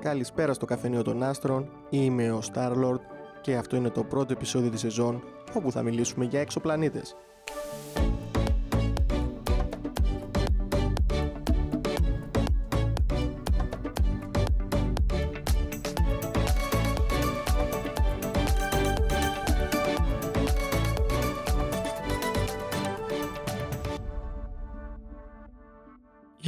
Καλησπέρα στο καφενείο των άστρων, είμαι ο Starlord και αυτό είναι το πρώτο επεισόδιο της σεζόν όπου θα μιλήσουμε για εξωπλανήτες.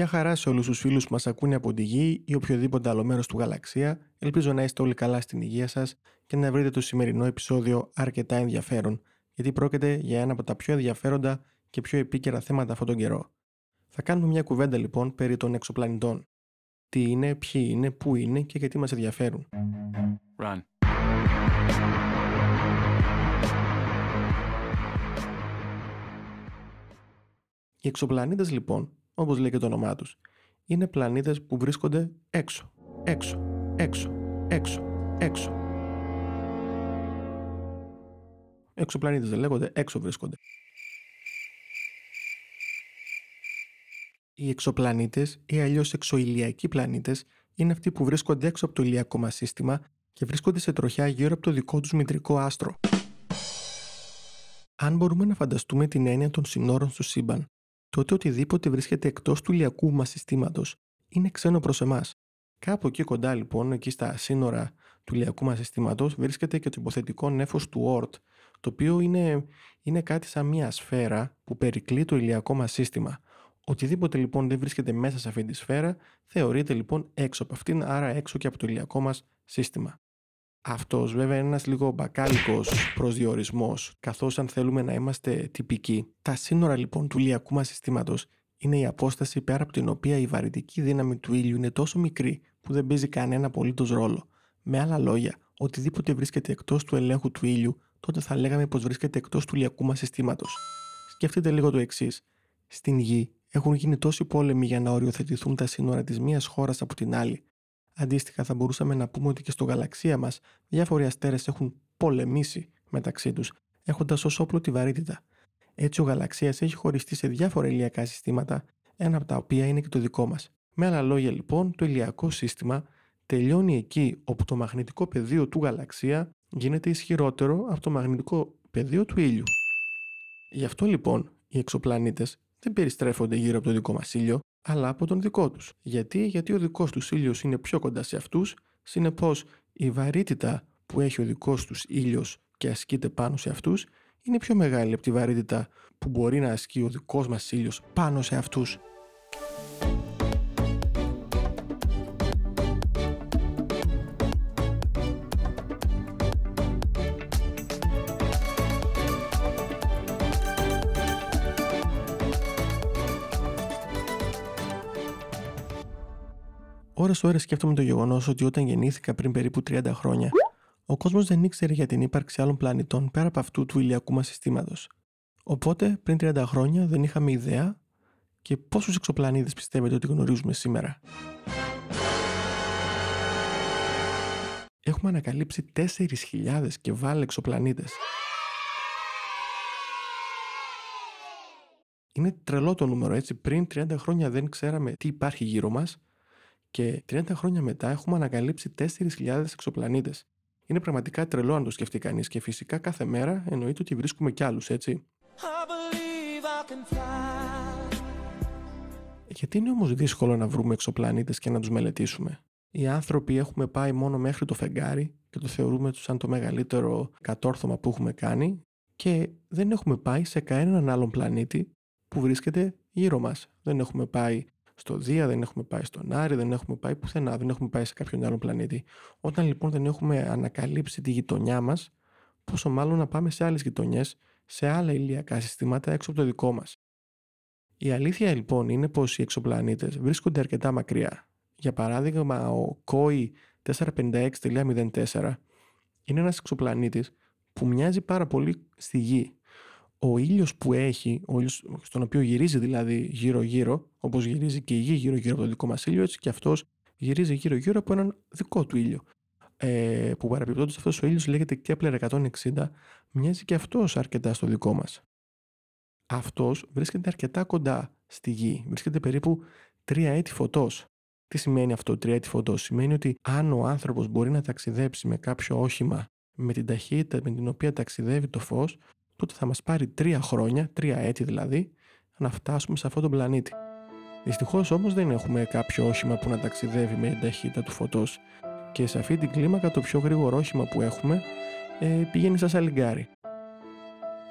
Γεια χαρά σε όλους τους φίλους που μας ακούνε από τη γη ή οποιοδήποτε άλλο μέρος του γαλαξία. Ελπίζω να είστε όλοι καλά στην υγεία σας και να βρείτε το σημερινό επεισόδιο αρκετά ενδιαφέρον, γιατί πρόκειται για ένα από τα πιο ενδιαφέροντα και πιο επίκαιρα θέματα αυτόν τον καιρό. Θα κάνουμε μια κουβέντα λοιπόν περί των εξωπλανητών. Τι είναι, ποιοι είναι, πού είναι και γιατί μας ενδιαφέρουν. Run. Οι εξωπλανήτες λοιπόν όπως λέει και το όνομά τους. Είναι πλανήτες που βρίσκονται έξω, έξω, έξω, έξω, έξω. Εξωπλανήτες δεν λέγονται, έξω βρίσκονται. Οι εξωπλανήτες ή αλλιώς εξωηλιακοί πλανήτες είναι αυτοί που βρίσκονται έξω από το ηλιακό μας σύστημα και βρίσκονται σε τροχιά γύρω από το δικό τους μητρικό άστρο. Αν μπορούμε να φανταστούμε την έννοια των συνόρων στο σύμπαν τότε οτιδήποτε βρίσκεται εκτός του ηλιακού μας συστήματος είναι ξένο προς εμάς. Κάπου εκεί κοντά λοιπόν, εκεί στα σύνορα του ηλιακού μας συστήματος, βρίσκεται και το υποθετικό νέφος του Ορτ, το οποίο είναι, είναι κάτι σαν μια σφαίρα που περικλεί το ηλιακό μας σύστημα. Οτιδήποτε λοιπόν δεν βρίσκεται μέσα σε αυτή τη σφαίρα θεωρείται λοιπόν έξω από αυτήν, άρα έξω και από το ηλιακό μας σύστημα. Αυτός βέβαια είναι ένας λίγο μπακάλικος προσδιορισμός, καθώς αν θέλουμε να είμαστε τυπικοί, τα σύνορα λοιπόν του ηλιακού μας συστήματος είναι η απόσταση πέρα από την οποία η βαρυτική δύναμη του ήλιου είναι τόσο μικρή που δεν παίζει κανένα απολύτως ρόλο. Με άλλα λόγια, οτιδήποτε βρίσκεται εκτός του ελέγχου του ήλιου, τότε θα λέγαμε πως βρίσκεται εκτός του ηλιακού μας συστήματος. Σκεφτείτε λίγο το εξής. Στην γη έχουν γίνει τόσοι πόλεμοι για να οριοθετηθούν τα σύνορα της μίας χώρας από την άλλη, Αντίστοιχα, θα μπορούσαμε να πούμε ότι και στο γαλαξία μας διάφοροι αστέρες έχουν πολεμήσει μεταξύ τους, έχοντας ως όπλο τη βαρύτητα. Έτσι, ο γαλαξίας έχει χωριστεί σε διάφορα ηλιακά συστήματα, ένα από τα οποία είναι και το δικό μας. Με άλλα λόγια, λοιπόν, το ηλιακό σύστημα τελειώνει εκεί όπου το μαγνητικό πεδίο του γαλαξία γίνεται ισχυρότερο από το μαγνητικό πεδίο του ήλιου. Γι' αυτό λοιπόν οι εξωπλανήτες δεν περιστρέφονται γύρω από το δικό μας ήλιο, αλλά από τον δικό τους. Γιατί, Γιατί ο δικός τους ήλιος είναι πιο κοντά σε αυτούς, συνεπώς η βαρύτητα που έχει ο δικός τους ήλιος και ασκείται πάνω σε αυτούς είναι πιο μεγάλη από τη βαρύτητα που μπορεί να ασκεί ο δικός μας ήλιος πάνω σε αυτούς. Ώρε-ώρε σκέφτομαι το γεγονός ότι όταν γεννήθηκα πριν περίπου 30 χρόνια, ο κόσμος δεν ήξερε για την ύπαρξη άλλων πλανητών πέρα από αυτού του ηλιακού μας συστήματος. Οπότε, πριν 30 χρόνια δεν είχαμε ιδέα και πόσους εξωπλανήτες πιστεύετε ότι γνωρίζουμε σήμερα. Έχουμε ανακαλύψει 4.000 και βάλε εξωπλανήτες. Είναι τρελό το νούμερο έτσι. Πριν 30 χρόνια δεν ξέραμε τι υπάρχει γύρω μας και 30 χρόνια μετά έχουμε ανακαλύψει 4.000 εξωπλανήτες. Είναι πραγματικά τρελό αν το σκεφτεί κανείς και φυσικά κάθε μέρα εννοείται ότι βρίσκουμε κι άλλους, έτσι. Γιατί είναι όμως δύσκολο να βρούμε εξωπλανήτες και να τους μελετήσουμε; Οι άνθρωποι έχουμε πάει μόνο μέχρι το φεγγάρι και το θεωρούμε σαν το μεγαλύτερο κατόρθωμα που έχουμε κάνει και δεν έχουμε πάει σε κανέναν άλλον πλανήτη που βρίσκεται γύρω μας. Δεν έχουμε πάει στο Δία, δεν έχουμε πάει στον Άρη, δεν έχουμε πάει πουθενά, δεν έχουμε πάει σε κάποιον άλλο πλανήτη. Όταν λοιπόν δεν έχουμε ανακαλύψει τη γειτονιά μας, πόσο μάλλον να πάμε σε άλλες γειτονιές, σε άλλα ηλιακά συστήματα έξω από το δικό μας. Η αλήθεια λοιπόν είναι πως οι εξωπλανήτες βρίσκονται αρκετά μακριά. Για παράδειγμα, ο COI 456.04 είναι ένας εξωπλανήτης που μοιάζει πάρα πολύ στη Γη ο ήλιος που έχει, ο ήλιος στον οποίο γυρίζει δηλαδή γύρω-γύρω, όπως γυρίζει και η γη γύρω-γύρω από το δικό μας ήλιο, έτσι και αυτός γυρίζει γύρω-γύρω από έναν δικό του ήλιο. ε, που παραπιπτόντως αυτός ο ήλιος λέγεται Kepler 160 μοιάζει και αυτός αρκετά στο δικό μας. Αυτός βρίσκεται αρκετά κοντά στη Γη, βρίσκεται περίπου τρία έτη φωτός. Τι σημαίνει αυτό, τρία έτη φωτός; Σημαίνει ότι αν ο άνθρωπος μπορεί να ταξιδέψει με κάποιο όχημα με την ταχύτητα με την οποία ταξιδεύει το φως, τότε θα μας πάρει τρία χρόνια, τρία έτη δηλαδή, να φτάσουμε σε αυτόν τον πλανήτη. Δυστυχώς όμως δεν έχουμε κάποιο όχημα που να ταξιδεύει με την ταχύτητα του φωτός. Και σε αυτή την κλίμακα το πιο γρήγορο όχημα που έχουμε ε, πηγαίνει σαν σαλιγκάρι.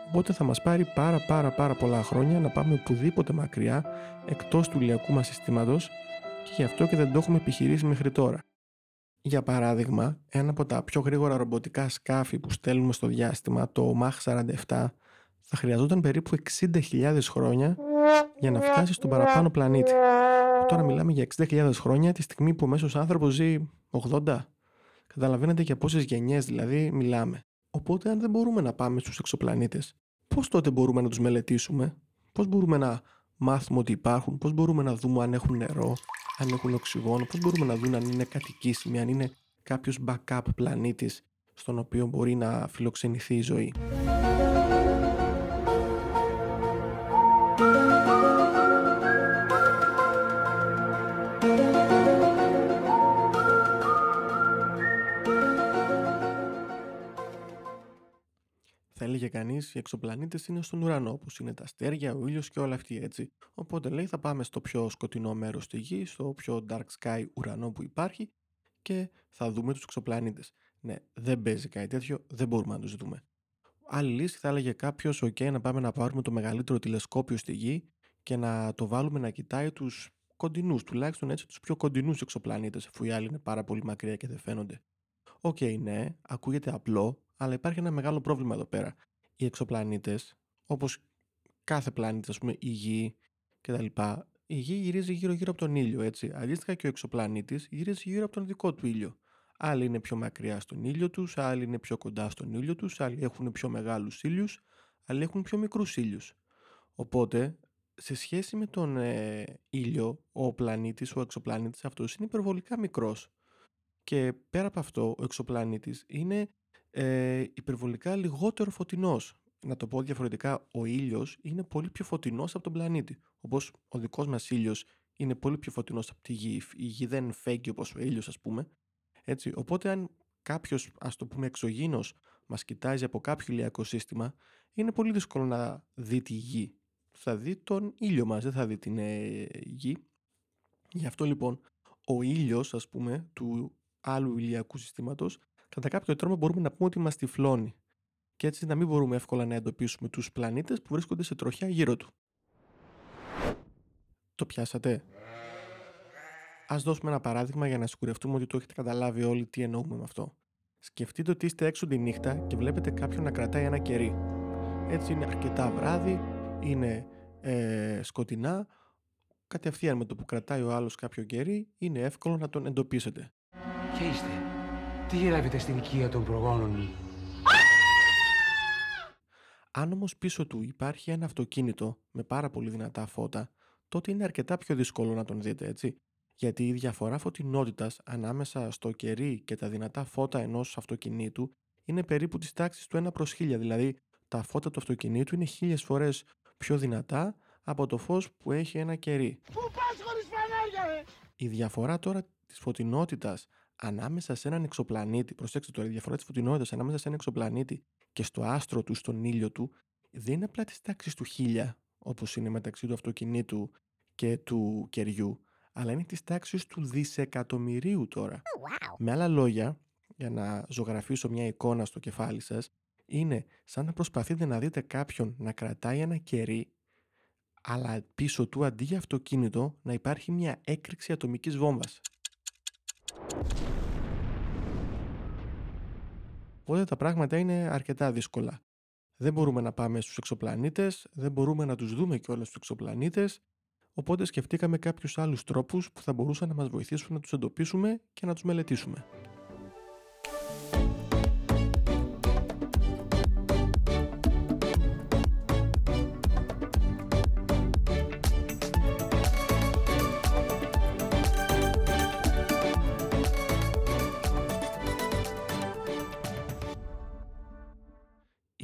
Οπότε θα μας πάρει πάρα πάρα πάρα πολλά χρόνια να πάμε οπουδήποτε μακριά εκτός του ηλιακού μας συστήματος και γι' αυτό και δεν το έχουμε επιχειρήσει μέχρι τώρα. Για παράδειγμα, ένα από τα πιο γρήγορα ρομποτικά σκάφη που στέλνουμε στο διάστημα, το Mach 47, θα χρειαζόταν περίπου 60.000 χρόνια για να φτάσει στον παραπάνω πλανήτη. Τώρα μιλάμε για 60.000 χρόνια τη στιγμή που ο μέσος άνθρωπος ζει 80. Καταλαβαίνετε για πόσες γενιές δηλαδή μιλάμε. Οπότε αν δεν μπορούμε να πάμε στους εξωπλανήτες, πώς τότε μπορούμε να τους μελετήσουμε, πώς μπορούμε να μάθουμε ότι υπάρχουν, πώς μπορούμε να δούμε αν έχουν νερό, αν έχουν οξυγόνο, πώς μπορούμε να δούμε αν είναι κατοικήσιμοι, αν είναι κάποιος backup πλανήτης στον οποίο μπορεί να φιλοξενηθεί η ζωή. Κανείς, οι εξωπλανήτες είναι στον ουρανό, όπως είναι τα αστέρια, ο ήλιος και όλα αυτοί έτσι. Οπότε λέει, θα πάμε στο πιο σκοτεινό μέρος στη γης, στο πιο dark sky ουρανό που υπάρχει και θα δούμε τους εξωπλανήτες. Ναι, δεν παίζει κάτι τέτοιο, δεν μπορούμε να του δούμε. Άλλη λύση θα έλεγε κάποιος: OK, να πάμε να πάρουμε το μεγαλύτερο τηλεσκόπιο στη γη και να το βάλουμε να κοιτάει τους κοντινούς, τουλάχιστον έτσι τους πιο κοντινούς εξωπλανήτες, αφού οι άλλοι είναι πάρα πολύ μακριά και δεν φαίνονται. ΟΚ, okay, ναι, ακούγεται απλό, αλλά υπάρχει ένα μεγάλο πρόβλημα εδώ πέρα. Οι εξωπλανήτες, όπως κάθε πλανήτη, ας πούμε, η Γη κτλ., η Γη γυρίζει γύρω-γύρω από τον ήλιο, έτσι. Αντίστοιχα και ο εξωπλανήτης γυρίζει γύρω από τον δικό του ήλιο. Άλλοι είναι πιο μακριά στον ήλιο τους, άλλοι είναι πιο κοντά στον ήλιο τους, άλλοι έχουν πιο μεγάλους ήλιους, άλλοι έχουν πιο μικρούς ήλιους. Οπότε, σε σχέση με τον ε, ήλιο, ο πλανήτης, ο εξωπλανήτης αυτός είναι υπερβολικά μικρός. Και πέρα από αυτό, ο εξωπλανήτης είναι ε, υπερβολικά λιγότερο φωτεινός. Να το πω διαφορετικά, ο ήλιος είναι πολύ πιο φωτεινός από τον πλανήτη. Όπως ο δικός μας ήλιος είναι πολύ πιο φωτεινός από τη γη. Η γη δεν φέγγει όπως ο ήλιος ας πούμε. Έτσι, οπότε αν κάποιος, ας το πούμε εξωγήινος, μας κοιτάζει από κάποιο ηλιακό σύστημα, είναι πολύ δύσκολο να δει τη γη. Θα δει τον ήλιο μας, δεν θα δει την ε, γη. Γι' αυτό λοιπόν ο ήλιος ας πούμε του άλλου ηλιακού συστήματος, κατά κάποιο τρόπο μπορούμε να πούμε ότι μας τυφλώνει. Και έτσι να μην μπορούμε εύκολα να εντοπίσουμε τους πλανήτες που βρίσκονται σε τροχιά γύρω του. Το πιάσατε; Α δώσουμε ένα παράδειγμα για να σιγουρευτούμε ότι το έχετε καταλάβει όλοι τι εννοούμε με αυτό. Σκεφτείτε ότι είστε έξω τη νύχτα και βλέπετε κάποιον να κρατάει ένα κερί. Έτσι είναι αρκετά βράδυ, είναι ε, σκοτεινά. Κατευθείαν με το που κρατάει ο άλλος κάποιο κερί είναι εύκολο να τον εντοπίσετε. Ποια είστε; Τι γυρεύετε στην οικία των προγόνων μου; Αν όμως πίσω του υπάρχει ένα αυτοκίνητο με πάρα πολύ δυνατά φώτα, τότε είναι αρκετά πιο δύσκολο να τον δείτε, έτσι. Γιατί η διαφορά φωτεινότητας ανάμεσα στο κερί και τα δυνατά φώτα ενός αυτοκινήτου είναι περίπου της τάξης του 1 προς 1000. Δηλαδή, τα φώτα του αυτοκινήτου είναι χίλιες φορές πιο δυνατά από το φως που έχει ένα κερί. Πού πας χωρίς φανάρια, Η διαφορά τώρα της φωτεινότητας ανάμεσα σε έναν εξωπλανήτη, προσέξτε τώρα, η διαφορά της φωτεινότητας ανάμεσα σε έναν εξωπλανήτη και στο άστρο του, στον ήλιο του, δεν είναι απλά της τάξης του χίλια, όπως είναι μεταξύ του αυτοκινήτου και του κεριού, αλλά είναι της τάξης του δισεκατομμυρίου τώρα. Oh, Με άλλα λόγια, για να ζωγραφίσω μια εικόνα στο κεφάλι σας, είναι σαν να προσπαθείτε να δείτε κάποιον να κρατάει ένα κερί, αλλά πίσω του αντί για αυτοκίνητο να υπάρχει μια έκρηξη ατομικής βόμβας. Οπότε τα πράγματα είναι αρκετά δύσκολα. Δεν μπορούμε να πάμε στους εξωπλανήτες, δεν μπορούμε να τους δούμε και όλα στους εξωπλανήτες, οπότε σκεφτήκαμε κάποιους άλλους τρόπους που θα μπορούσαν να μας βοηθήσουν να τους εντοπίσουμε και να τους μελετήσουμε.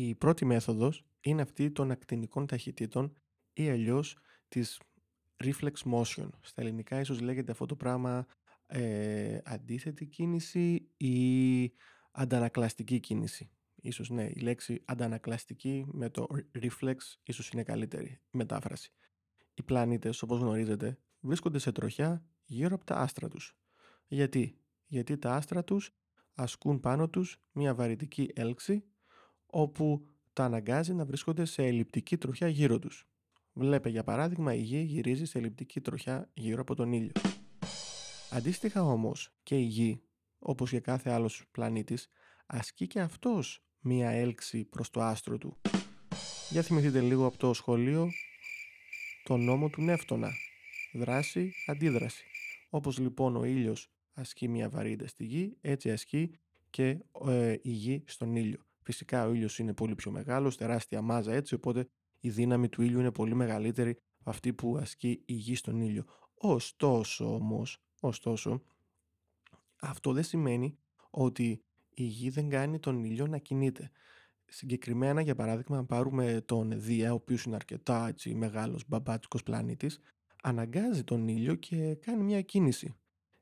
Η πρώτη μέθοδος είναι αυτή των ακτινικών ταχυτήτων ή αλλιώς της reflex motion. Στα ελληνικά ίσως λέγεται αυτό το πράγμα ε, αντίθετη κίνηση ή αντανακλαστική κίνηση. Ίσως ναι, η λέξη αντανακλαστική με το reflex ίσως είναι καλύτερη μετάφραση. Οι πλανήτες, όπως γνωρίζετε, βρίσκονται σε τροχιά γύρω από τα άστρα τους. Γιατί; Γιατί τα άστρα τους ασκούν πάνω τους μια βαρυτική έλξη όπου τα αναγκάζει να βρίσκονται σε ελλειπτική τροχιά γύρω τους. Βλέπε για παράδειγμα η Γη γυρίζει σε ελλειπτική τροχιά γύρω από τον ήλιο. Αντίστοιχα όμως και η Γη, όπως και κάθε άλλος πλανήτης, ασκεί και αυτός μία έλξη προς το άστρο του. Για θυμηθείτε λίγο από το σχολείο το νόμο του Νεύτωνα. Δράση, αντίδραση. Όπως λοιπόν ο ήλιος ασκεί μία βαρύτητα στη Γη, έτσι ασκεί και ε, η Γη στον ήλιο. Φυσικά ο ήλιος είναι πολύ πιο μεγάλος, τεράστια μάζα έτσι, οπότε η δύναμη του ήλιου είναι πολύ μεγαλύτερη από αυτή που ασκεί η Γη στον ήλιο. Ωστόσο όμως, ωστόσο, αυτό δεν σημαίνει ότι η Γη δεν κάνει τον ήλιο να κινείται. Συγκεκριμένα, για παράδειγμα, αν πάρουμε τον Δία, ο οποίος είναι αρκετά έτσι, μεγάλος μπαμπάτσικος πλανήτης, αναγκάζει τον ήλιο και κάνει μια κίνηση.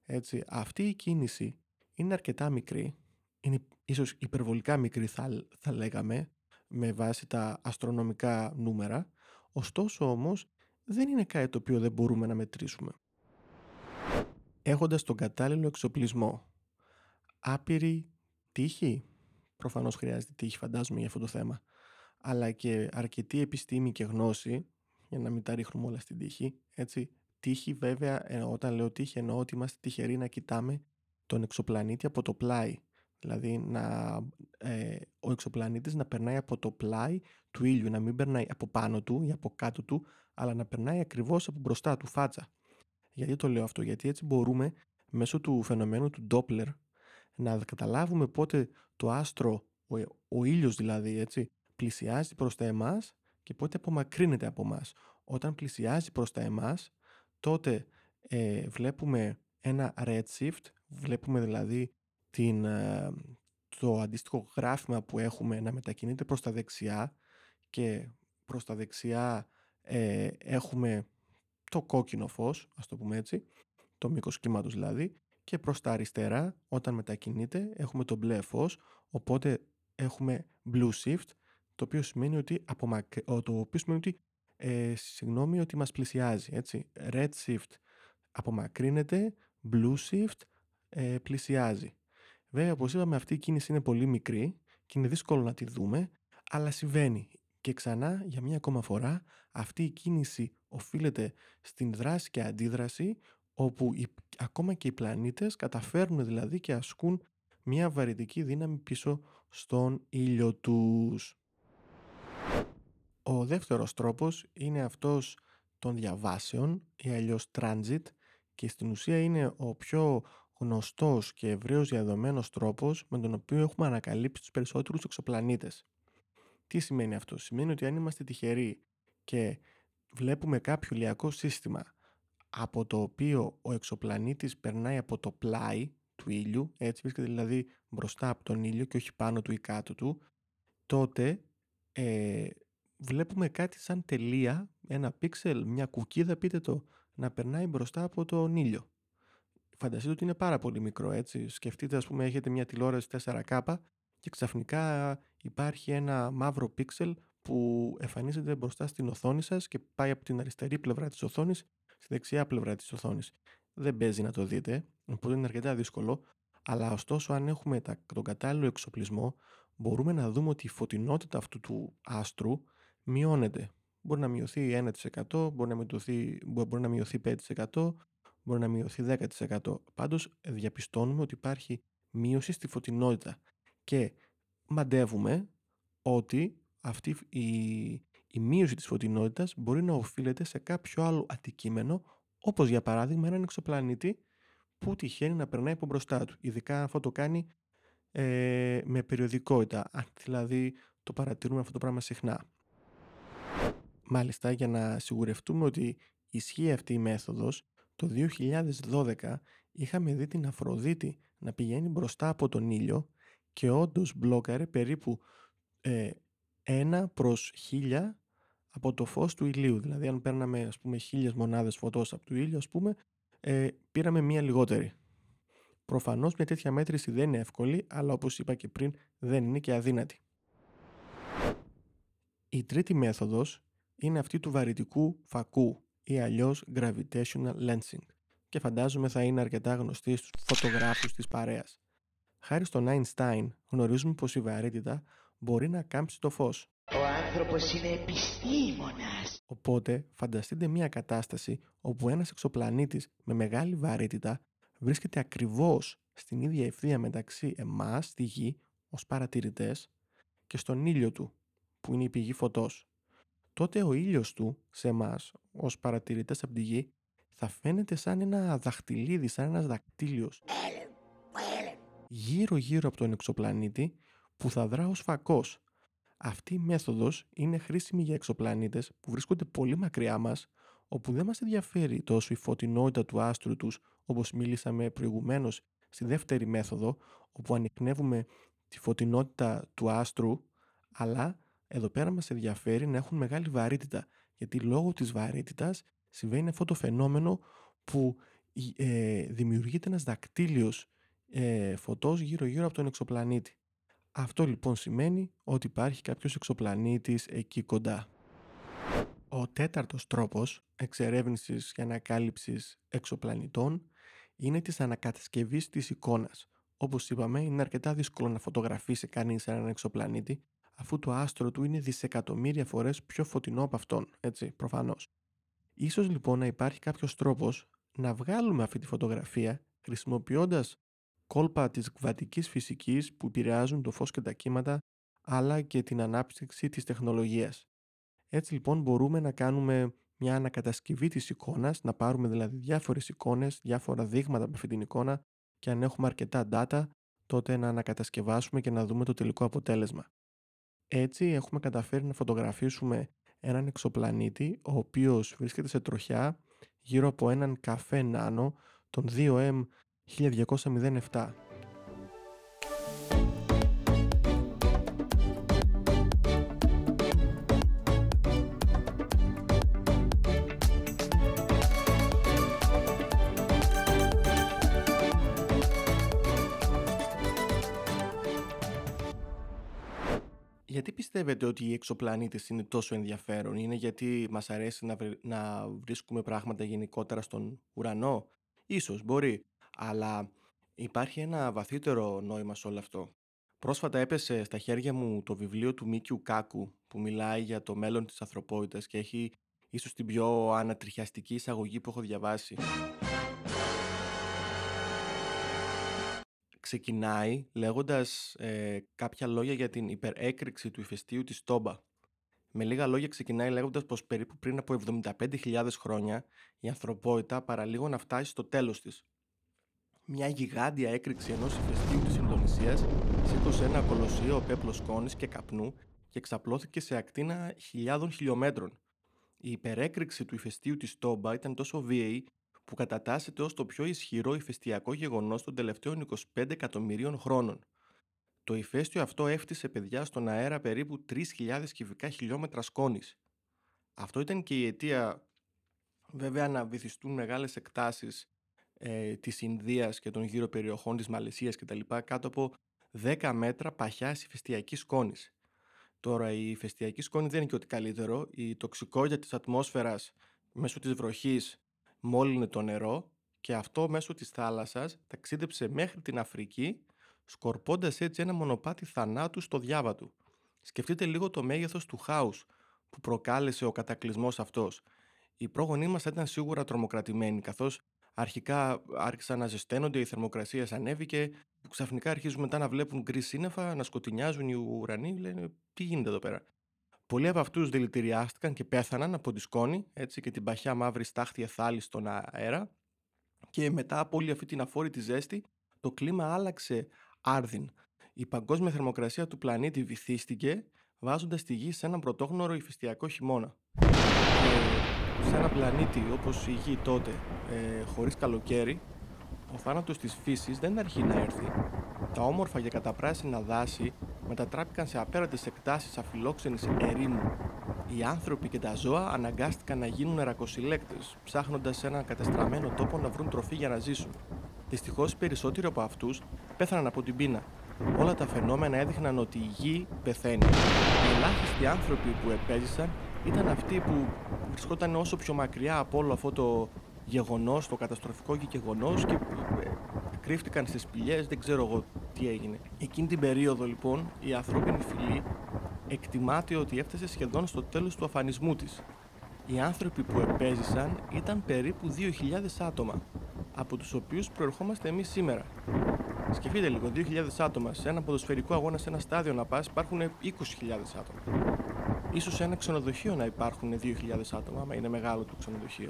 Έτσι, αυτή η κίνηση είναι αρκετά μικρή, είναι ίσως υπερβολικά μικρή θα, θα λέγαμε, με βάση τα αστρονομικά νούμερα, ωστόσο όμως δεν είναι κάτι το οποίο δεν μπορούμε να μετρήσουμε. Έχοντας τον κατάλληλο εξοπλισμό, άπειρη τύχη, προφανώς χρειάζεται τύχη φαντάζομαι για αυτό το θέμα, αλλά και αρκετή επιστήμη και γνώση, για να μην τα ρίχνουμε όλα στην τύχη, έτσι, τύχη βέβαια, ε, όταν λέω τύχη εννοώ ότι είμαστε τυχεροί να κοιτάμε τον εξωπλανήτη από το πλάι, δηλαδή να, ε, ο εξωπλανήτης να περνάει από το πλάι του ήλιου, να μην περνάει από πάνω του ή από κάτω του, αλλά να περνάει ακριβώς από μπροστά του, φάτσα. Γιατί το λέω αυτό, γιατί έτσι μπορούμε μέσω του φαινομένου του Doppler να καταλάβουμε πότε το άστρο, ο, ο ήλιος δηλαδή, έτσι, πλησιάζει προς τα εμάς και πότε απομακρύνεται από εμάς. Όταν πλησιάζει προς τα εμάς, τότε ε, βλέπουμε ένα redshift, βλέπουμε δηλαδή την, ε, το αντίστοιχο γράφημα που έχουμε να μετακινείται προς τα δεξιά και προς τα δεξιά ε, έχουμε το κόκκινο φως, ας το πούμε έτσι, το μήκος κύματος δηλαδή, και προς τα αριστερά όταν μετακινείται έχουμε το μπλε φως, οπότε έχουμε blue shift, το οποίο σημαίνει ότι, το οποίο σημαίνει ότι, ε, συγγνώμη, ότι μας πλησιάζει, έτσι. Red shift απομακρύνεται, blue shift ε, πλησιάζει. Βέβαια, όπως είπαμε, αυτή η κίνηση είναι πολύ μικρή και είναι δύσκολο να τη δούμε, αλλά συμβαίνει. Και ξανά, για μία ακόμα φορά, αυτή η κίνηση οφείλεται στην δράση και αντίδραση όπου ακόμα και οι πλανήτες καταφέρνουν δηλαδή και ασκούν μια βαρυτική δύναμη πίσω στον ήλιο τους. Ο δεύτερος τρόπος είναι αυτός των διαβάσεων ή αλλιώς transit και στην ουσία είναι ο πιο γνωστός και ευρέως διαδομένος τρόπος με τον οποίο έχουμε ανακαλύψει τους περισσότερους εξωπλανήτες. Τι σημαίνει αυτό; Σημαίνει ότι αν είμαστε τυχεροί και βλέπουμε κάποιο ηλιακό σύστημα από το οποίο ο εξωπλανήτης περνάει από το πλάι του ήλιου, έτσι βρίσκεται δηλαδή μπροστά από τον ήλιο και όχι πάνω του ή κάτω του, τότε ε, βλέπουμε κάτι σαν τελεία, ένα πίξελ, μια κουκίδα πείτε το, να περνάει μπροστά από τον ήλιο. Φανταστείτε ότι είναι πάρα πολύ μικρό έτσι. Σκεφτείτε ας πούμε έχετε μια τηλεόραση 4K και ξαφνικά υπάρχει ένα μαύρο πίξελ που εμφανίζεται μπροστά στην οθόνη σας και πάει από την αριστερή πλευρά της οθόνης στη δεξιά πλευρά της οθόνης. Δεν παίζει να το δείτε, οπότε είναι αρκετά δύσκολο, αλλά ωστόσο αν έχουμε τον κατάλληλο εξοπλισμό μπορούμε να δούμε ότι η φωτεινότητα αυτού του άστρου μειώνεται. Μπορεί να μειωθεί 1%, μπορεί να μειωθεί, μπορεί να μειωθεί 5%, μπορεί να μειωθεί 10%. Πάντως διαπιστώνουμε ότι υπάρχει μείωση στη φωτεινότητα και μαντεύουμε ότι αυτή η, η μείωση της φωτεινότητας μπορεί να οφείλεται σε κάποιο άλλο αντικείμενο όπως για παράδειγμα έναν εξωπλανήτη που τυχαίνει να περνάει από μπροστά του. Ειδικά αυτό το κάνει ε, με περιοδικότητα, αν δηλαδή το παρατηρούμε αυτό το πράγμα συχνά. Μάλιστα, για να σιγουρευτούμε ότι ισχύει αυτή η μέθοδος, το 2012 είχαμε δει την Αφροδίτη να πηγαίνει μπροστά από τον ήλιο και όντως μπλόκαρε περίπου ε, ένα προς χίλια από το φως του ηλίου. Δηλαδή αν παίρναμε ας πούμε χίλιες μονάδες φωτός από του ήλιου ας πούμε ε, πήραμε μία λιγότερη. Προφανώς μια τέτοια μέτρηση δεν είναι εύκολη αλλά όπως είπα και πριν δεν είναι και αδύνατη. Η τρίτη μέθοδος είναι αυτή του βαρυτικού φακού ή αλλιώς gravitational lensing και φαντάζομαι θα είναι αρκετά γνωστή στους φωτογράφους της παρέας. Χάρη στον Einstein γνωρίζουμε πως η βαρύτητα μπορεί να κάμψει το φως. Ο άνθρωπος είναι επιστήμονας. Οπότε φανταστείτε μια κατάσταση όπου ένας εξωπλανήτης με μεγάλη βαρύτητα βρίσκεται ακριβώς στην ίδια ευθεία μεταξύ εμάς, τη Γη, ως παρατηρητές και στον ήλιο του, που είναι η πηγή φωτός. Τότε ο ήλιος του, σε εμάς, ως παρατηρητές από τη Γη, θα φαίνεται σαν ένα δαχτυλίδι, σαν ένας δακτύλιος. Γύρω-γύρω από τον εξωπλανήτη που θα δρά ως φακός. Αυτή η μέθοδος είναι χρήσιμη για εξωπλανήτες που βρίσκονται πολύ μακριά μας, όπου δεν μας ενδιαφέρει τόσο η φωτεινότητα του άστρου τους, όπως μίλησαμε προηγουμένως στη δεύτερη μέθοδο, όπου ανοιχνεύουμε τη φωτεινότητα του άστρου, αλλά εδώ πέρα μας ενδιαφέρει να έχουν μεγάλη βαρύτητα, γιατί λόγω της βαρύτητας συμβαίνει αυτό το φαινόμενο που ε, δημιουργείται ένας δακτύλιος ε, φωτός γύρω-γύρω από τον εξωπλανήτη. Αυτό λοιπόν σημαίνει ότι υπάρχει κάποιος εξωπλανήτης εκεί κοντά. Ο τέταρτος τρόπος εξερεύνησης και ανακάλυψης εξωπλανητών είναι της ανακατασκευής της εικόνας. Όπως είπαμε, είναι αρκετά δύσκολο να φωτογραφίσει κανείς έναν εξωπλανήτη, αφού το άστρο του είναι δισεκατομμύρια φορές πιο φωτεινό από αυτόν, έτσι, προφανώς. Ίσως λοιπόν να υπάρχει κάποιος τρόπος να βγάλουμε αυτή τη φωτογραφία χρησιμοποιώντας κόλπα της κβατικής φυσικής που επηρεάζουν το φως και τα κύματα αλλά και την ανάπτυξη της τεχνολογίας. Έτσι λοιπόν μπορούμε να κάνουμε μια ανακατασκευή της εικόνας, να πάρουμε δηλαδή διάφορες εικόνες, διάφορα δείγματα από αυτή την εικόνα και αν έχουμε αρκετά data τότε να ανακατασκευάσουμε και να δούμε το τελικό αποτέλεσμα. Έτσι έχουμε καταφέρει να φωτογραφίσουμε έναν εξωπλανήτη ο οποίος βρίσκεται σε τροχιά γύρω από έναν καφέ νάνο τον 2M 1207. Γιατί πιστεύετε ότι οι εξωπλανήτες είναι τόσο ενδιαφέρον, είναι γιατί μας αρέσει να, να βρίσκουμε πράγματα γενικότερα στον ουρανό, ίσως μπορεί, αλλά υπάρχει ένα βαθύτερο νόημα σε όλο αυτό. Πρόσφατα έπεσε στα χέρια μου το βιβλίο του Μίκιου Κάκου που μιλάει για το μέλλον της ανθρωπότητας και έχει ίσως την πιο ανατριχιαστική εισαγωγή που έχω διαβάσει. Ξεκινάει λέγοντας ε, κάποια λόγια για την υπερέκρηξη του ηφαιστείου της Τόμπα. Με λίγα λόγια ξεκινάει λέγοντας πως περίπου πριν από 75.000 χρόνια η ανθρωπότητα παραλίγο να φτάσει στο τέλος της. Μια γιγάντια έκρηξη ενός ηφαιστείου της Ινδονησίας σήκωσε ένα κολοσσίο πέπλος σκόνης και καπνού και εξαπλώθηκε σε ακτίνα χιλιάδων χιλιόμετρων. Η υπερέκρηξη του ηφαιστείου της Τόμπα ήταν τόσο βίαιη που κατατάσσεται ως το πιο ισχυρό ηφαιστειακό γεγονός των τελευταίων 25 εκατομμυρίων χρόνων. Το ηφαίστειο αυτό έφτιασε παιδιά στον αέρα περίπου 3.000 κυβικά χιλιόμετρα σκόνης. Αυτό ήταν και η αιτία βέβαια να βυθιστούν μεγάλες εκτάσεις ε, της Ινδίας και των γύρω περιοχών της Μαλαισίας κτλ. κάτω από 10 μέτρα παχιάς ηφαιστειακής σκόνης. Τώρα η ηφαιστειακή σκόνη δεν είναι και ότι καλύτερο. Η τοξικότητα της ατμόσφαιρας μέσω της βροχής μόλυνε το νερό και αυτό μέσω της θάλασσας ταξίδεψε μέχρι την Αφρική σκορπώντας έτσι ένα μονοπάτι θανάτου στο διάβα του. Σκεφτείτε λίγο το μέγεθος του χάους που προκάλεσε ο κατακλυσμός αυτός. Οι πρόγονοί μας ήταν σίγουρα τρομοκρατημένοι καθώς αρχικά άρχισαν να ζεσταίνονται, η θερμοκρασία ανέβηκε, ξαφνικά αρχίζουν μετά να βλέπουν γκρι σύννεφα, να σκοτεινιάζουν οι ουρανοί, λένε τι γίνεται εδώ πέρα; Πολλοί από αυτούς δηλητηριάστηκαν και πέθαναν από τη σκόνη έτσι, και την παχιά μαύρη στάχτη εθάλη στον αέρα. Και μετά από όλη αυτή την αφόρητη ζέστη, το κλίμα άλλαξε άρδιν. Η παγκόσμια θερμοκρασία του πλανήτη βυθίστηκε, βάζοντας τη γη σε έναν πρωτόγνωρο ηφαιστειακό χειμώνα. Και σε ένα πλανήτη όπως η γη τότε, ε, χωρίς καλοκαίρι, ο θάνατος της φύσης δεν αρχεί να έρθει. Τα όμορφα και καταπράσινα δάση μετατράπηκαν σε απέραντες εκτάσεις αφιλόξενης ερήμου. Οι άνθρωποι και τα ζώα αναγκάστηκαν να γίνουν ερακοσυλλέκτες, ψάχνοντας έναν κατεστραμμένο τόπο να βρουν τροφή για να ζήσουν. Δυστυχώς, οι περισσότεροι από αυτούς πέθαναν από την πείνα. Όλα τα φαινόμενα έδειχναν ότι η γη πεθαίνει. Οι ελάχιστοι άνθρωποι που επέζησαν ήταν αυτοί που βρισκόταν όσο πιο μακριά από όλο αυτό το γεγονός, το καταστροφικό γεγονός και ε, κρύφτηκαν στις σπηλιές, δεν ξέρω εγώ τι έγινε. Εκείνη την περίοδο λοιπόν η ανθρώπινη φυλή εκτιμάται ότι έφτασε σχεδόν στο τέλος του αφανισμού της. Οι άνθρωποι που επέζησαν ήταν περίπου 2.000 άτομα, από τους οποίους προερχόμαστε εμείς σήμερα. Σκεφτείτε λίγο, 2.000 άτομα σε ένα ποδοσφαιρικό αγώνα, σε ένα στάδιο να πας, υπάρχουν 20.000 άτομα. Ίσως σε ένα ξενοδοχείο να υπάρχουν 2.000 άτομα, άμα είναι μεγάλο το ξενοδοχείο.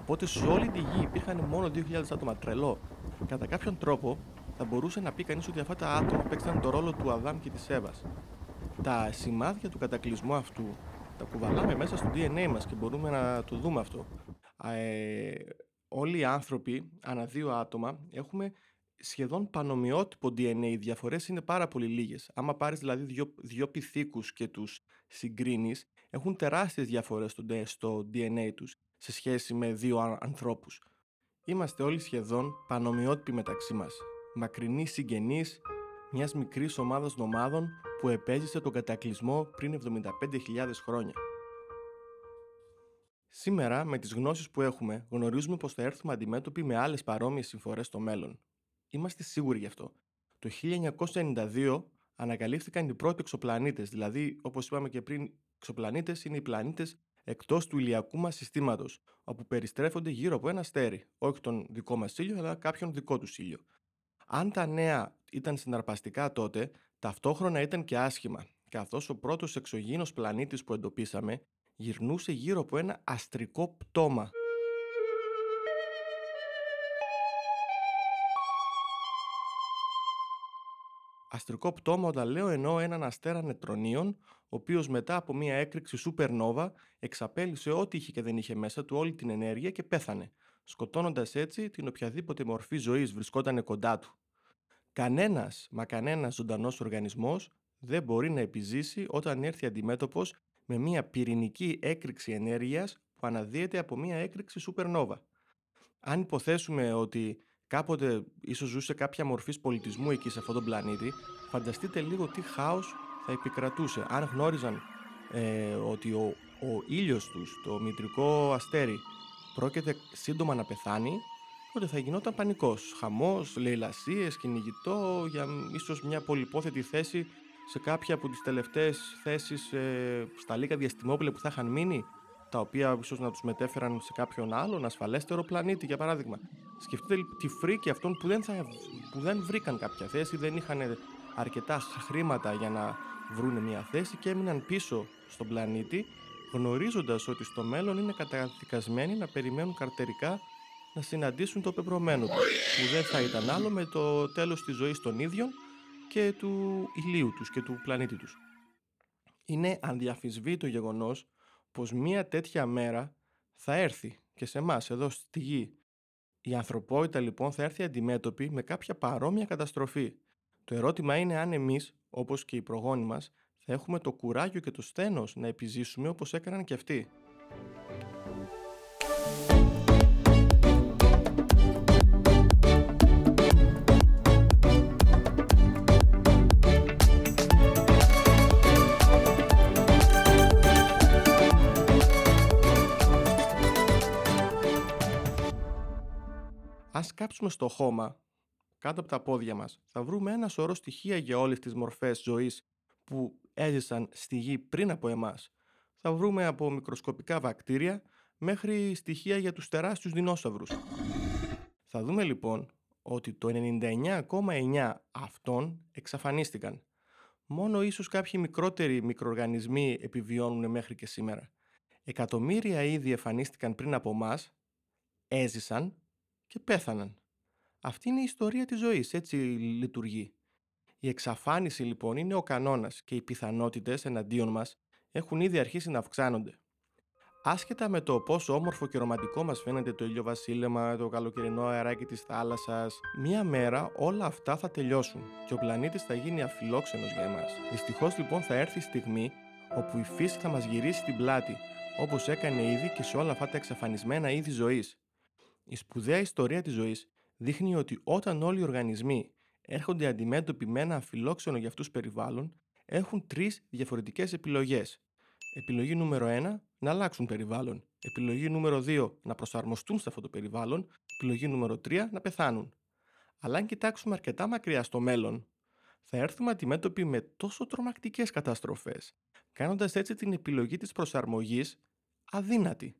Οπότε σε όλη τη γη υπήρχαν μόνο 2.000 άτομα. Τρελό. Κατά κάποιον τρόπο θα μπορούσε να πει κανείς ότι αυτά τα άτομα παίξαν το ρόλο του Αδάμ και της Εύας. Τα σημάδια του κατακλυσμού αυτού τα κουβαλάμε μέσα στο DNA μας και μπορούμε να το δούμε αυτό. Ε, όλοι οι άνθρωποι, ανά δύο άτομα, έχουμε σχεδόν πανομοιότυπο DNA. Οι διαφορές είναι πάρα πολύ λίγες. Άμα πάρεις δηλαδή δύο, δύο πυθίκους και τους συγκρίνεις, έχουν τεράστιες διαφορές στο, στο DNA τους σε σχέση με δύο ανθρώπους. Είμαστε όλοι σχεδόν πανομοιότυποι μεταξύ μας. Μακρινοί συγγενεί μιας μικρής ομάδας νομάδων που επέζησε τον κατακλυσμό πριν 75.000 χρόνια. Σήμερα, με τις γνώσεις που έχουμε, γνωρίζουμε πως θα έρθουμε αντιμέτωποι με άλλες παρόμοιες συμφορές στο μέλλον. Είμαστε σίγουροι γι' αυτό. Το 1992 ανακαλύφθηκαν οι πρώτοι εξωπλανήτες, δηλαδή, όπως είπαμε και πριν, εξωπλανήτες είναι οι πλανήτες εκτός του ηλιακού μας συστήματος, όπου περιστρέφονται γύρω από ένα αστέρι, όχι τον δικό μας ήλιο, αλλά κάποιον δικό του ήλιο. Αν τα νέα ήταν συναρπαστικά τότε, ταυτόχρονα ήταν και άσχημα, καθώς ο πρώτος εξωγήινος πλανήτης που εντοπίσαμε γυρνούσε γύρω από ένα αστρικό πτώμα. Αστρικό πτώμα όταν λέω εννοώ έναν αστέρα νετρονίων, ο οποίος μετά από μια έκρηξη supernova εξαπέλυσε ό,τι είχε και δεν είχε μέσα του όλη την ενέργεια και πέθανε, σκοτώνοντας έτσι την οποιαδήποτε μορφή ζωής βρισκόταν κοντά του. Κανένας, μα κανένας ζωντανός οργανισμός δεν μπορεί να επιζήσει όταν έρθει αντιμέτωπος με μια πυρηνική έκρηξη ενέργειας που αναδύεται από μια έκρηξη supernova. Αν υποθέσουμε ότι κάποτε ίσως ζούσε κάποια μορφή πολιτισμού εκεί σε αυτόν τον πλανήτη, φανταστείτε λίγο τι χάος θα επικρατούσε. Αν γνώριζαν ε, ότι ο, ο ήλιος τους, το μητρικό αστέρι, πρόκειται σύντομα να πεθάνει, τότε θα γινόταν πανικός. Χαμός, λαιλασίες, κυνηγητό, για ίσως μια πολυπόθετη θέση σε κάποια από τις τελευταίες θέσεις ε, στα λίγα διαστημόπλαια που θα είχαν μείνει τα οποία ίσως να τους μετέφεραν σε κάποιον άλλον ασφαλέστερο πλανήτη, για παράδειγμα. Σκεφτείτε τη φρίκη αυτών που δεν, θα, που δεν βρήκαν κάποια θέση, δεν είχαν αρκετά χρήματα για να βρουν μια θέση και έμειναν πίσω στον πλανήτη, γνωρίζοντας ότι στο μέλλον είναι καταδικασμένοι να περιμένουν καρτερικά να συναντήσουν το πεπρωμένο τους, που δεν θα ήταν άλλο με το τέλος της ζωής των ίδιων και του ηλίου τους και του πλανήτη τους. Είναι ανδιαφυσβήτο γεγονός πως μία τέτοια μέρα θα έρθει και σε εμάς εδώ στη γη. Η ανθρωπότητα λοιπόν θα έρθει αντιμέτωπη με κάποια παρόμοια καταστροφή. Το ερώτημα είναι αν εμείς, όπως και οι προγόνοι μας, θα έχουμε το κουράγιο και το στένος να επιζήσουμε όπως έκαναν και αυτοί. Κάψουμε στο χώμα, κάτω από τα πόδια μας, θα βρούμε ένα σωρό στοιχεία για όλες τις μορφές ζωής που έζησαν στη γη πριν από εμάς. Θα βρούμε από μικροσκοπικά βακτήρια μέχρι στοιχεία για τους τεράστιους δεινόσαυρους. Θα δούμε λοιπόν ότι το 99,9 αυτών εξαφανίστηκαν. Μόνο ίσως κάποιοι μικρότεροι μικροοργανισμοί επιβιώνουν μέχρι και σήμερα. Εκατομμύρια είδη εμφανίστηκαν πριν από μας, έζησαν και πέθαναν. Αυτή είναι η ιστορία της ζωής, έτσι λειτουργεί. Η εξαφάνιση λοιπόν είναι ο κανόνας και οι πιθανότητες εναντίον μας έχουν ήδη αρχίσει να αυξάνονται. Άσχετα με το πόσο όμορφο και ρομαντικό μας φαίνεται το ηλιοβασίλεμα, το καλοκαιρινό αεράκι της θάλασσας, μία μέρα όλα αυτά θα τελειώσουν και ο πλανήτης θα γίνει αφιλόξενος για εμάς. Δυστυχώς λοιπόν θα έρθει η στιγμή όπου η φύση θα μας γυρίσει την πλάτη, όπως έκανε ήδη και σε όλα αυτά τα εξαφανισμένα είδη ζωής. Η σπουδαία ιστορία της ζωής δείχνει ότι όταν όλοι οι οργανισμοί έρχονται αντιμέτωποι με ένα αφιλόξενο για αυτούς περιβάλλον, έχουν τρεις διαφορετικές επιλογές. Επιλογή νούμερο 1 να αλλάξουν περιβάλλον. Επιλογή νούμερο 2 να προσαρμοστούν σε αυτό το περιβάλλον. Επιλογή νούμερο 3 να πεθάνουν. Αλλά αν κοιτάξουμε αρκετά μακριά στο μέλλον, θα έρθουμε αντιμέτωποι με τόσο τρομακτικές καταστροφές, κάνοντας έτσι την επιλογή της προσαρμογής αδύνατη.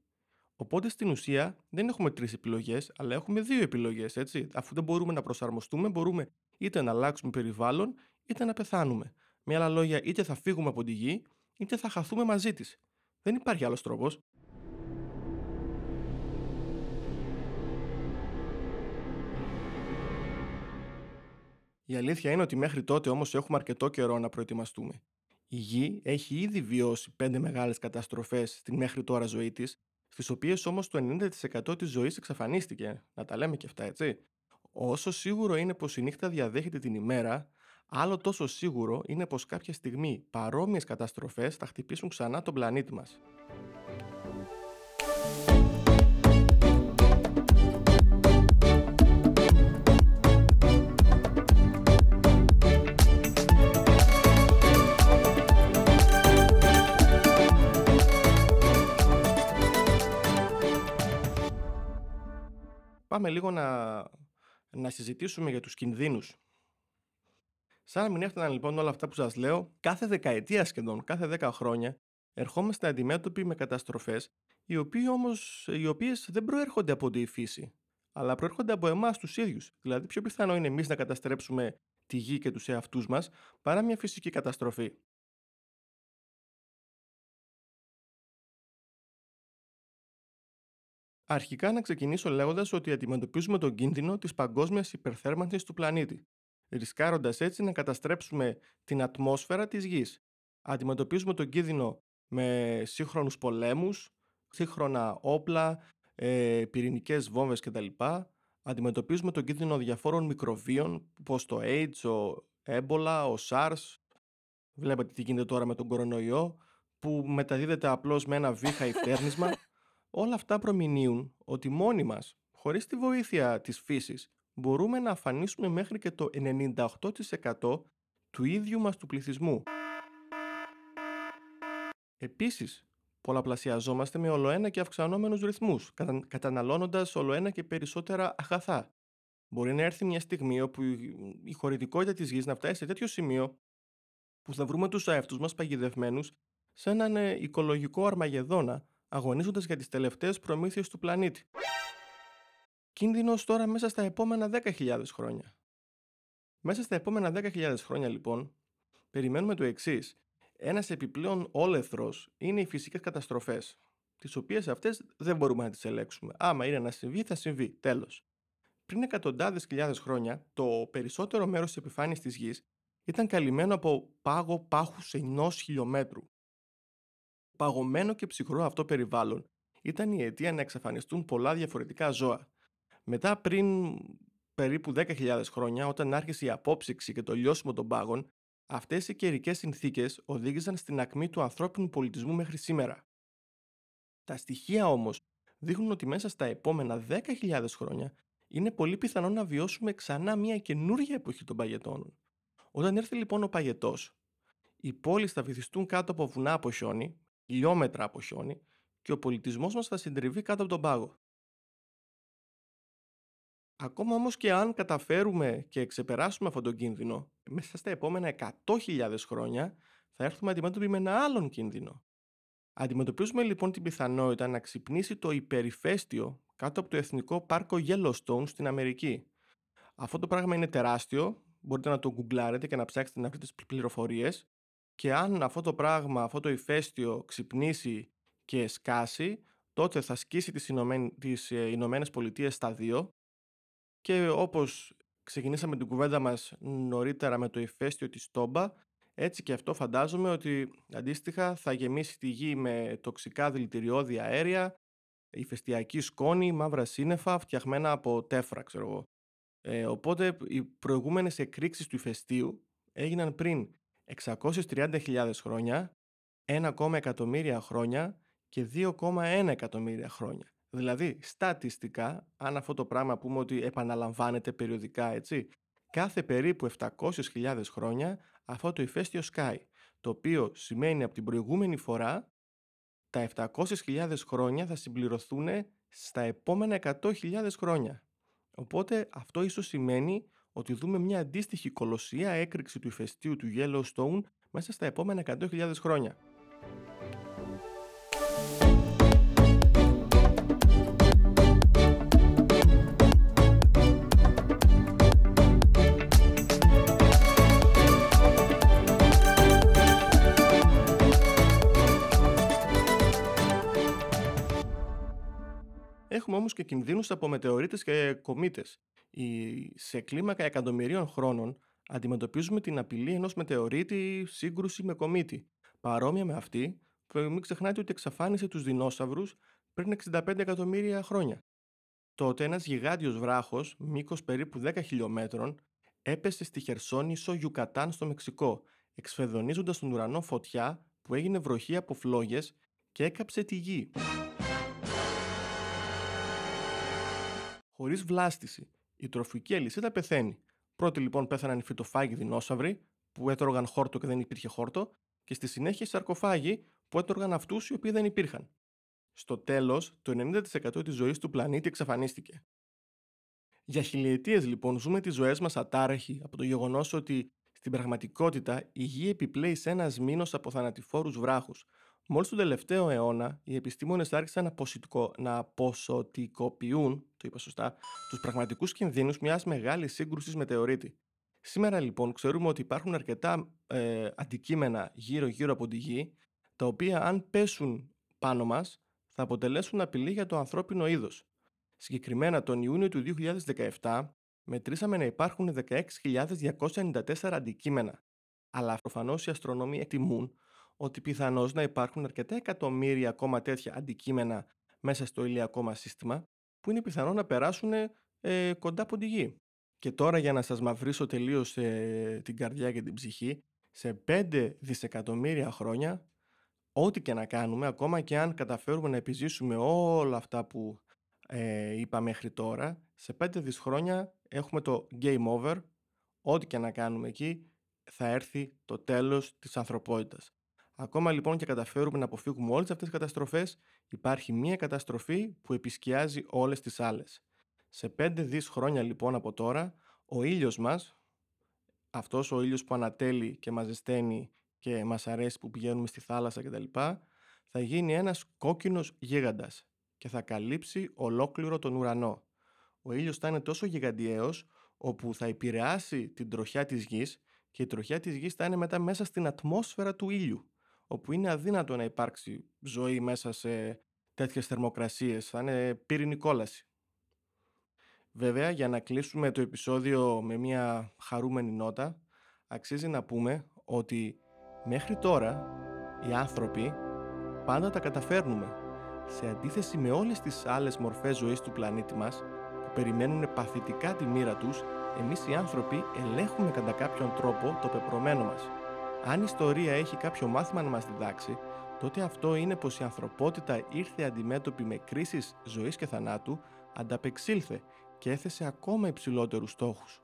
Οπότε στην ουσία δεν έχουμε τρεις επιλογές, αλλά έχουμε δύο επιλογές, έτσι. Αφού δεν μπορούμε να προσαρμοστούμε, μπορούμε είτε να αλλάξουμε περιβάλλον, είτε να πεθάνουμε. Με άλλα λόγια, είτε θα φύγουμε από τη γη, είτε θα χαθούμε μαζί της. Δεν υπάρχει άλλος τρόπος. Η αλήθεια είναι ότι μέχρι τότε όμως έχουμε αρκετό καιρό να προετοιμαστούμε. Η Γη έχει ήδη βιώσει πέντε μεγάλες καταστροφές στην μέχρι τώρα ζωή της, στις οποίες όμως το 90% της ζωής εξαφανίστηκε. Να τα λέμε και αυτά, έτσι. Όσο σίγουρο είναι πως η νύχτα διαδέχεται την ημέρα, άλλο τόσο σίγουρο είναι πως κάποια στιγμή παρόμοιες καταστροφές θα χτυπήσουν ξανά τον πλανήτη μας. Πάμε λίγο να, να συζητήσουμε για τους κινδύνους. Σαν να μην έφταναν λοιπόν όλα αυτά που σας λέω, κάθε δεκαετία σχεδόν, κάθε δέκα χρόνια, ερχόμαστε αντιμέτωποι με καταστροφές, οι, οποίοι όμως, οι οποίες δεν προέρχονται από τη φύση, αλλά προέρχονται από εμάς τους ίδιους. Δηλαδή πιο πιθανό είναι εμείς να καταστρέψουμε τη γη και τους εαυτούς μας, παρά μια φυσική καταστροφή. Αρχικά να ξεκινήσω λέγοντας ότι αντιμετωπίζουμε τον κίνδυνο της παγκόσμιας υπερθέρμανσης του πλανήτη, ρισκάροντας έτσι να καταστρέψουμε την ατμόσφαιρα της γης. Αντιμετωπίζουμε τον κίνδυνο με σύγχρονους πολέμους, σύγχρονα όπλα, ε, πυρηνικές βόμβες κτλ. Αντιμετωπίζουμε τον κίνδυνο διαφόρων μικροβίων, όπως το AIDS, ο έμπολα, ο SARS. Βλέπετε τι γίνεται τώρα με τον κορονοϊό, που μεταδίδεται απλώς με ένα βήχα υφτέρνισμα Όλα αυτά προμηνύουν ότι μόνοι μας, χωρίς τη βοήθεια της φύσης, μπορούμε να αφανίσουμε μέχρι και το 98% του ίδιου μας του πληθυσμού. Επίσης, πολλαπλασιαζόμαστε με ολοένα και αυξανόμενους ρυθμούς, καταναλώνοντας ολοένα και περισσότερα αγαθά. Μπορεί να έρθει μια στιγμή όπου η χωρητικότητα της γης να φτάσει σε τέτοιο σημείο που θα βρούμε τους αευτούς μας παγιδευμένους σε έναν ε, οικολογικό αρμαγεδόνα αγωνίζοντας για τις τελευταίες προμήθειες του πλανήτη. Κίνδυνος τώρα μέσα στα επόμενα 10.000 χρόνια. Μέσα στα επόμενα 10.000 χρόνια, λοιπόν, περιμένουμε το εξής. Ένας επιπλέον όλεθρος είναι οι φυσικές καταστροφές, τις οποίες αυτές δεν μπορούμε να τις ελέγξουμε. Άμα είναι να συμβεί, θα συμβεί. Τέλος. Πριν εκατοντάδες χιλιάδες χρόνια, το περισσότερο μέρος της επιφάνειας της γης ήταν καλυμμένο από πάγο πάχους ενός χιλιόμετρου παγωμένο και ψυχρό αυτό περιβάλλον ήταν η αιτία να εξαφανιστούν πολλά διαφορετικά ζώα. Μετά πριν περίπου 10.000 χρόνια, όταν άρχισε η απόψυξη και το λιώσιμο των πάγων, αυτές οι καιρικές συνθήκες οδήγησαν στην ακμή του ανθρώπινου πολιτισμού μέχρι σήμερα. Τα στοιχεία όμως δείχνουν ότι μέσα στα επόμενα 10.000 χρόνια είναι πολύ πιθανό να βιώσουμε ξανά μια καινούργια εποχή των παγετώνων. Όταν έρθει λοιπόν ο παγετός, οι πόλεις θα βυθιστούν κάτω από βουνά από χιόνι, χιλιόμετρα από χιόνι και ο πολιτισμός μας θα συντριβεί κάτω από τον πάγο. Ακόμα όμως και αν καταφέρουμε και ξεπεράσουμε αυτόν τον κίνδυνο, μέσα στα επόμενα 100.000 χρόνια θα έρθουμε αντιμέτωποι με ένα άλλον κίνδυνο. Αντιμετωπίζουμε λοιπόν την πιθανότητα να ξυπνήσει το υπερηφαίστειο κάτω από το Εθνικό Πάρκο Yellowstone στην Αμερική. Αυτό το πράγμα είναι τεράστιο, μπορείτε να το γκουγκλάρετε και να ψάξετε να βρείτε τις πληροφορίες και αν αυτό το πράγμα, αυτό το ηφαίστειο ξυπνήσει και σκάσει, τότε θα σκίσει τις, Ηνωμένε, τις ε, Ηνωμένες Πολιτείες στα δύο και όπως ξεκινήσαμε την κουβέντα μας νωρίτερα με το ηφαίστειο της Τόμπα, Έτσι και αυτό φαντάζομαι ότι αντίστοιχα θα γεμίσει τη γη με τοξικά δηλητηριώδη αέρια, ηφαιστειακή σκόνη, μαύρα σύννεφα φτιαγμένα από τέφρα, ξέρω εγώ. Ε, οπότε οι προηγούμενες εκρήξεις του ηφαιστείου έγιναν πριν 630.000 χρόνια, 1,1 εκατομμύρια χρόνια και 2,1 εκατομμύρια χρόνια. Δηλαδή, στατιστικά, αν αυτό το πράγμα πούμε ότι επαναλαμβάνεται περιοδικά, έτσι, κάθε περίπου 700.000 χρόνια αυτό το ηφαίστειο σκάει, το οποίο σημαίνει από την προηγούμενη φορά τα 700.000 χρόνια θα συμπληρωθούν στα επόμενα 100.000 χρόνια. Οπότε αυτό ίσως σημαίνει ότι δούμε μια αντίστοιχη κολοσσία έκρηξη του ηφαιστείου του Yellowstone μέσα στα επόμενα 100.000 χρόνια. Έχουμε όμως και κινδύνους από μετεωρίτες και κομήτες. Σε κλίμακα εκατομμυρίων χρόνων αντιμετωπίζουμε την απειλή ενός μετεωρίτη σύγκρουση με κομίτη. Παρόμοια με αυτή, που μην ξεχνάτε ότι εξαφάνισε τους δεινόσαυρους πριν 65 εκατομμύρια χρόνια. Τότε ένας γιγάντιος βράχος, μήκος περίπου 10 χιλιόμετρων, έπεσε στη Χερσόνησο Γιουκατάν στο Μεξικό, εξφεδονίζοντας τον ουρανό φωτιά που έγινε βροχή από φλόγες και έκαψε τη γη. χωρίς βλάστηση. Η τροφική αλυσίδα πεθαίνει. Πρώτοι λοιπόν πέθαναν οι φυτοφάγοι δεινόσαυροι, που έτρωγαν χόρτο και δεν υπήρχε χόρτο, και στη συνέχεια οι σαρκοφάγοι, που έτρωγαν αυτούς οι οποίοι δεν υπήρχαν. Στο τέλος, το 90% της ζωής του πλανήτη εξαφανίστηκε. Για χιλιετίες λοιπόν ζούμε τις ζωές μας ατάραχοι από το γεγονός ότι στην πραγματικότητα η γη επιπλέει σε ένας μήνος από θανατηφόρους βράχους, Μόλις τον τελευταίο αιώνα οι επιστήμονες άρχισαν να, να ποσοτικοποιούν, το είπα σωστά, τους πραγματικούς κινδύνους μιας μεγάλης σύγκρουσης μετεωρίτη. Σήμερα λοιπόν ξέρουμε ότι υπάρχουν αρκετά ε, αντικείμενα γύρω-γύρω από τη γη, τα οποία αν πέσουν πάνω μας θα αποτελέσουν απειλή για το ανθρώπινο είδος. Συγκεκριμένα τον Ιούνιο του 2017 μετρήσαμε να υπάρχουν 16.294 αντικείμενα. Αλλά προφανώς οι αστρονομοί εκτιμούν ότι πιθανώς να υπάρχουν αρκετά εκατομμύρια ακόμα τέτοια αντικείμενα μέσα στο ηλιακό μας σύστημα που είναι πιθανό να περάσουν ε, κοντά από τη γη. Και τώρα για να σας μαυρίσω τελείως ε, την καρδιά και την ψυχή, σε 5 δισεκατομμύρια χρόνια, ό,τι και να κάνουμε, ακόμα και αν καταφέρουμε να επιζήσουμε όλα αυτά που ε, είπα μέχρι τώρα, σε 5 δις χρόνια έχουμε το game over, ό,τι και να κάνουμε εκεί θα έρθει το τέλος της ανθρωπότητας. Ακόμα λοιπόν και καταφέρουμε να αποφύγουμε όλες αυτές τις καταστροφές, υπάρχει μία καταστροφή που επισκιάζει όλες τις άλλες. Σε 5 δις χρόνια λοιπόν από τώρα, ο ήλιος μας, αυτός ο ήλιος που ανατέλει και μας ζεσταίνει και μας αρέσει που πηγαίνουμε στη θάλασσα κτλ, θα γίνει ένας κόκκινος γίγαντας και θα καλύψει ολόκληρο τον ουρανό. Ο ήλιος θα είναι τόσο γιγαντιαίος όπου θα επηρεάσει την τροχιά της γης και η τροχιά της γης θα είναι μετά μέσα στην ατμόσφαιρα του ήλιου όπου είναι αδύνατο να υπάρξει ζωή μέσα σε τέτοιες θερμοκρασίες. Θα είναι πύρινη κόλαση. Βέβαια, για να κλείσουμε το επεισόδιο με μια χαρούμενη νότα, αξίζει να πούμε ότι μέχρι τώρα οι άνθρωποι πάντα τα καταφέρνουμε. Σε αντίθεση με όλες τις άλλες μορφές ζωής του πλανήτη μας, που περιμένουν παθητικά τη μοίρα τους, εμείς οι άνθρωποι ελέγχουμε κατά κάποιον τρόπο το πεπρωμένο μας. Αν η ιστορία έχει κάποιο μάθημα να μας διδάξει, τότε αυτό είναι πως η ανθρωπότητα ήρθε αντιμέτωπη με κρίσεις ζωής και θανάτου, ανταπεξήλθε και έθεσε ακόμα υψηλότερους στόχους.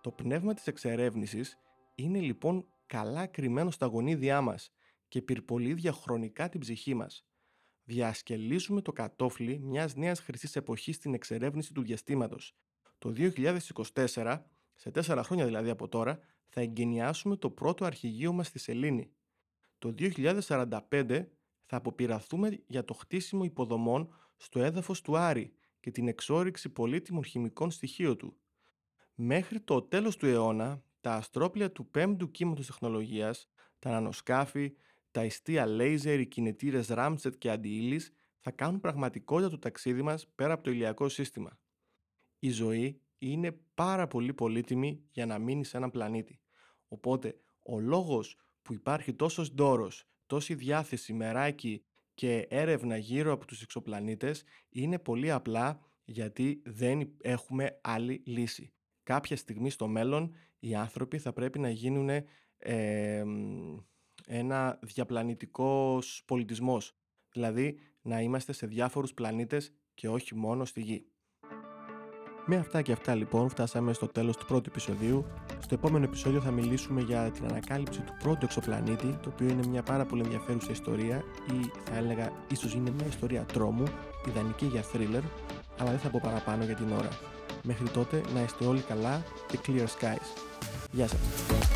Το πνεύμα της εξερεύνησης είναι λοιπόν καλά κρυμμένο στα γονίδια μας και πυρπολεί διαχρονικά την ψυχή μας. Διασκελίζουμε το κατόφλι μιας νέας χρυσής εποχής στην εξερεύνηση του διαστήματος. Το 2024 σε τέσσερα χρόνια δηλαδή από τώρα, θα εγκαινιάσουμε το πρώτο αρχηγείο μας στη Σελήνη. Το 2045 θα αποπειραθούμε για το χτίσιμο υποδομών στο έδαφος του Άρη και την εξόριξη πολύτιμων χημικών στοιχείων του. Μέχρι το τέλος του αιώνα, τα αστρόπλια του πέμπτου κύματος τεχνολογίας, τα νανοσκάφη, τα ιστία λέιζερ, οι κινητήρες Ramjet και αντιήλις θα κάνουν πραγματικότητα το ταξίδι μας πέρα από το ηλιακό σύστημα. Η ζωή είναι πάρα πολύ πολύτιμη για να μείνει σε έναν πλανήτη. Οπότε, ο λόγος που υπάρχει τόσος ντόρος, τόση διάθεση, μεράκι και έρευνα γύρω από τους εξωπλανήτες είναι πολύ απλά γιατί δεν έχουμε άλλη λύση. Κάποια στιγμή στο μέλλον οι άνθρωποι θα πρέπει να γίνουν ε, ένα διαπλανητικός πολιτισμός. Δηλαδή να είμαστε σε διάφορους πλανήτες και όχι μόνο στη Γη. Με αυτά και αυτά λοιπόν φτάσαμε στο τέλος του πρώτου επεισοδίου. Στο επόμενο επεισόδιο θα μιλήσουμε για την ανακάλυψη του πρώτου εξωπλανήτη, το οποίο είναι μια πάρα πολύ ενδιαφέρουσα ιστορία ή θα έλεγα ίσως είναι μια ιστορία τρόμου, ιδανική για thriller, αλλά δεν θα πω παραπάνω για την ώρα. Μέχρι τότε να είστε όλοι καλά και clear skies. Γεια σας!